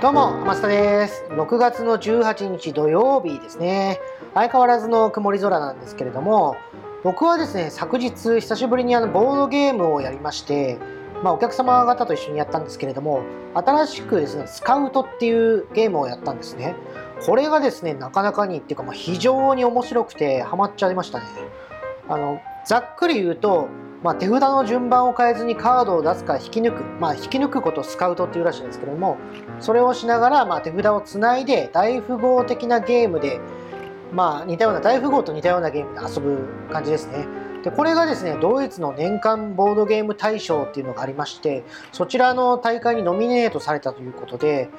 どうも、マスタです。6月の18日土曜日ですね。相変わらずの曇り空なんですけれども、僕はですね、昨日久しぶりにあのボードゲームをやりまして、まあ、お客様方と一緒にやったんですけれども、新しくですね、スカウトっていうゲームをやったんですね。これがですね、なかなかにっていうか、まあ、非常に面白くてハマっちゃいましたね。あの、ざっくり言うと、まあ、手札の順番を変えずにカードを出すか引き抜く、まあ、引き抜くことをスカウトっていうらしいんですけどもそれをしながら、まあ、手札をつないで大富豪的なゲームで、まあ、似たような大富豪と似たようなゲームで遊ぶ感じですね。でこれがですねドイツの年間ボードゲーム大賞っていうのがありましてそちらの大会にノミネートされたということで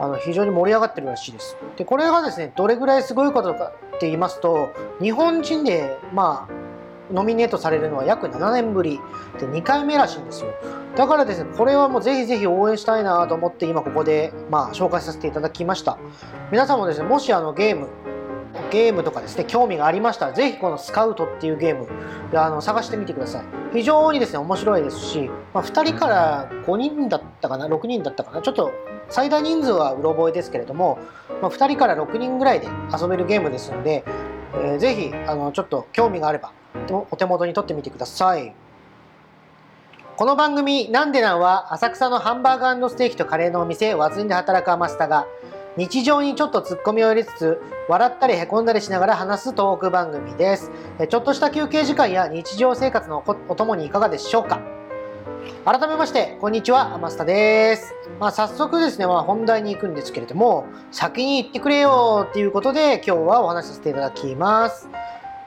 あの非常に盛り上がってるらしいです。でこれがですねどれぐらいすごいことかって言いますと日本人でまあノミネートされるのは約7年ぶり。で2回目らしいんですよ。だからですねこれはもうぜひぜひ応援したいなと思って今ここでまあ紹介させていただきました。皆さんもですねもしあのゲームゲームとかですね興味がありましたらぜひこのスカウトっていうゲームあの探してみてください。非常にですね面白いですし、まあ、2人から5人だったかな6人だったかなちょっと最大人数はうろ覚えですけれども、まあ、2人から6人ぐらいで遊べるゲームですので、えー、ぜひあのちょっと興味があればお手元に取ってみてください。この番組「なんでなん」は浅草のハンバーグステーキとカレーのお店ワズンで働くアマスタが日常にちょっとツッコミを入れつつ笑ったりへこんだりしながら話すトーク番組です。ちょっとした休憩時間や日常生活のお供にいかがでしょうか？改めましてこんにちはアマスタです、まあ、早速ですね、まあ、本題に行くんですけれども先に言ってくれよっていうことで今日はお話しさせていただきます。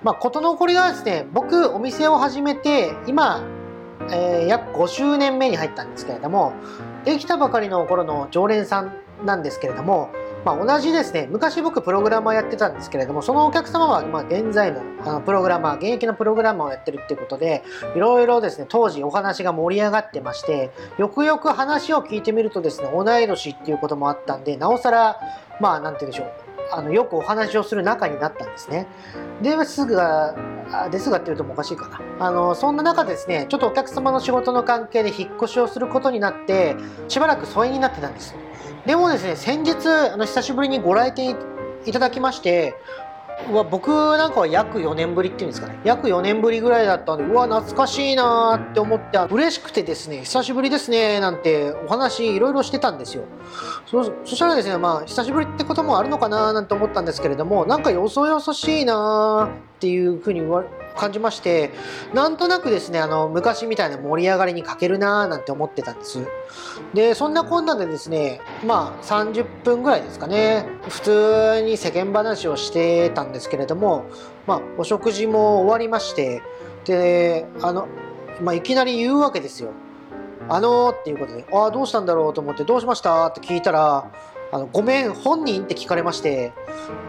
まあ、事の起こりがですね、僕、お店を始めて、今、えー、約5周年目に入ったんですけれども、できたばかりの頃の常連さんなんですけれども、まあ、同じですね、昔僕プログラマーやってたんですけれども、そのお客様は、まあ、現在もあのプログラマー、現役のプログラマーをやってるっていうことで、いろいろですね、当時お話が盛り上がってまして、よくよく話を聞いてみるとですね、同い年っていうこともあったんで、なおさら、まあ、なんて言うんでしょう、あのよくお話をする仲になったんですね。ですが、ですがっていうともおかしいかな。あの、そんな中ですね、ちょっとお客様の仕事の関係で引っ越しをすることになって、しばらく疎遠になってたんです。でもですね、先日、あの久しぶりにご来店いただきまして、うわ僕なんかは約4年ぶりっていうんですかね。約4年ぶりぐらいだったんでうわ懐かしいなって思って嬉しくてですね久しぶりですねなんてお話いろいろしてたんですよ。そそしたらですねまあ久しぶりってこともあるのかななんて思ったんですけれどもなんかよそよそしいなっていうふうに感じましてなんとなくですねあの昔みたいな盛り上がりに欠けるなーなんて思ってたんです。でそんなこんなでですねまあ30分ぐらいですかね普通に世間話をしてたんですけれどもまあお食事も終わりましてであの、まあ、いきなり言うわけですよあのー、っていうことで、ああ、どうしたんだろう？と思って、どうしました？って聞いたら、あのごめん、本人って聞かれまして、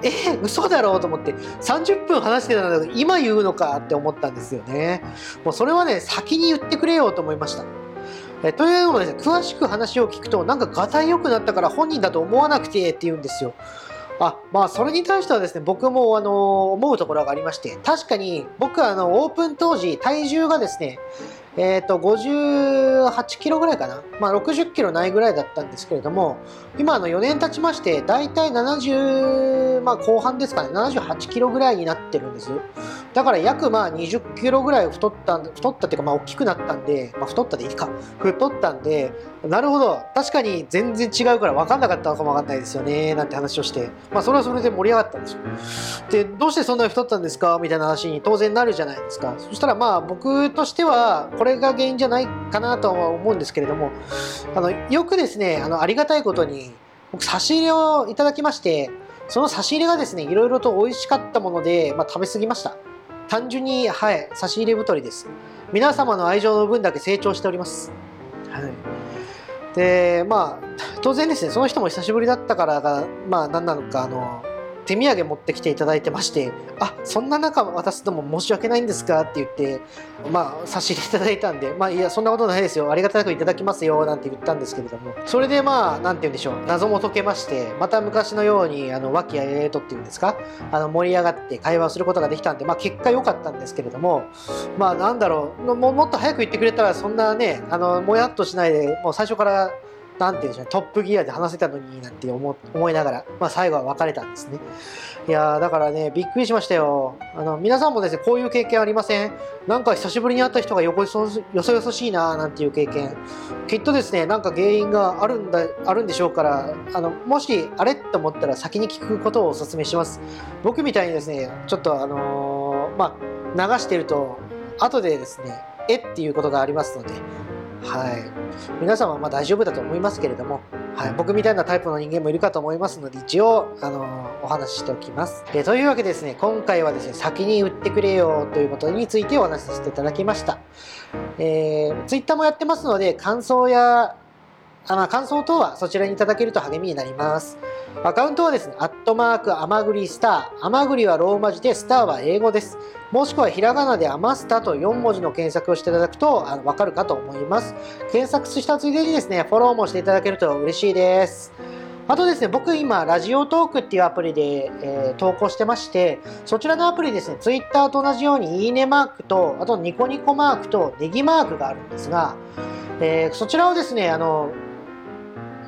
え嘘だろうと思って、30分話してたんだけど、今言うのかって思ったんですよね。もうそれはね、先に言ってくれよと思いました。えというのもですね、詳しく話を聞くと、なんかがたい良くなったから本人だと思わなくてって言うんですよ。あまあそれに対してはですね僕もあの思うところがありまして確かに僕あのオープン当時体重がですねえっ、ー、と、58キロぐらいかな。まあ、60キロないぐらいだったんですけれども、今、の、4年経ちまして、だいたいまあ、後半ですかね、78キロぐらいになってるんです。だから、約、まあ、20キロぐらい太った、太ったっていうか、まあ、大きくなったんで、まあ、太ったでいいか。太ったんで、なるほど。確かに全然違うから分かんなかったのかも分かんないですよね。なんて話をして。まあ、それはそれで盛り上がったんですよ。で、どうしてそんなに太ったんですか？みたいな話に当然なるじゃないですか。そしたら、まあ、僕としては、これが原因じゃないかなとは思うんですけれども、あの、よくですね、あの、ありがたいことに、僕、差し入れをいただきまして、その差し入れがですね、いろいろと美味しかったもので、まあ、食べ過ぎました。単純に、はい、差し入れ太りです。皆様の愛情の分だけ成長しております。はい。で、まあ、当然ですね、その人も久しぶりだったからが、まあ、何なのか、あの、手土産持ってきていただいてまして、あ、そんな中渡すのも申し訳ないんですかって言って、まあ、差し入れいただいたんで、まあ、いや、そんなことないですよ。ありがたくいただきますよ。なんて言ったんですけれども、それでまあ、なんて言うんでしょう。謎も解けまして、また昔のように、あの、和気あいあいとっていうんですか、あの、盛り上がって会話をすることができたんで、まあ、結果良かったんですけれども、まあ、なんだろう、ももっと早く言ってくれたら、そんなね、あの、もやっとしないで、もう最初からなんていうんでしょうね、トップギアで話せたのになんて思思いながら、まあ、最後は別れたんですね。いやだからね、びっくりしましたよ。あの皆さんもですね、こういう経験ありません？なんか久しぶりに会った人がよこそよそよそしいなーなんていう経験。きっとですね、なんか原因があるんだあるんでしょうから、あのもしあれと思ったら先に聞くことをお勧めします。僕みたいにですね、ちょっとあのー、まあ、流してると、後でですね、えっていうことがありますので、はい、皆さんはまあ大丈夫だと思いますけれども、はい、僕みたいなタイプの人間もいるかと思いますので一応、あのー、お話ししておきます。えというわけでですね今回はですね先に売ってくれよということについてお話しさせていただきました。えー、Twitter もやってますので感想やあまあ、感想等はそちらにいただけると励みになります。アカウントはですね、アットマーク、アマグリスター。アマグリはローマ字で、スターは英語です。もしくはひらがなでアマスタと4文字の検索をしていただくとわかるかと思います。検索したついでにですね、フォローもしていただけると嬉しいです。あとですね、僕今、ラジオトークっていうアプリで、えー、投稿してまして、そちらのアプリですね、ツイッターと同じようにいいねマークと、あとニコニコマークとネギマークがあるんですが、えー、そちらをですね、あの、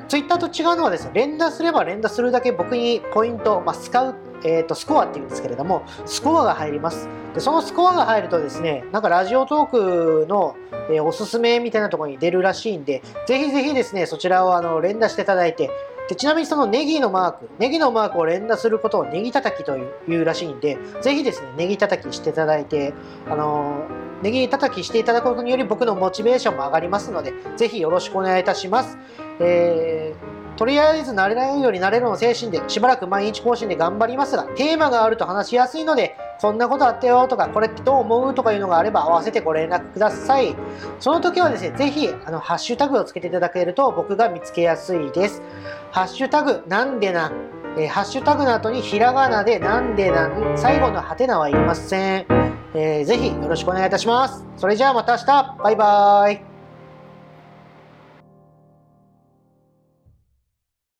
ツイッターと違うのはですね、連打すれば連打するだけ僕にポイント、まあ、スカウえーと、スコアっていうんですけれども、スコアが入ります。で、そのスコアが入るとですね、なんかラジオトークの、えー、おすすめみたいなところに出るらしいんで、ぜひぜひですね、そちらをあの連打していただいて、でちなみにそのネギのマーク、ネギのマークを連打することをネギ叩きというらしいんで、ぜひですね、ネギ叩きしていただいて、あのー、ネギ叩きしていただくことにより僕のモチベーションも上がりますので、ぜひよろしくお願いいたします。えーとりあえず慣れないようになれるの精神でしばらく毎日更新で頑張りますがテーマがあると話しやすいのでこんなことあったよとかこれってどう思うとかいうのがあれば合わせてご連絡ください。その時はですねぜひあのハッシュタグをつけていただけると僕が見つけやすいです。ハッシュタグなんでなえー、ハッシュタグの後にひらがなでなんでなん最後のハテナはいりません、えー、ぜひよろしくお願いいたします。それじゃあまた明日。バイバーイ。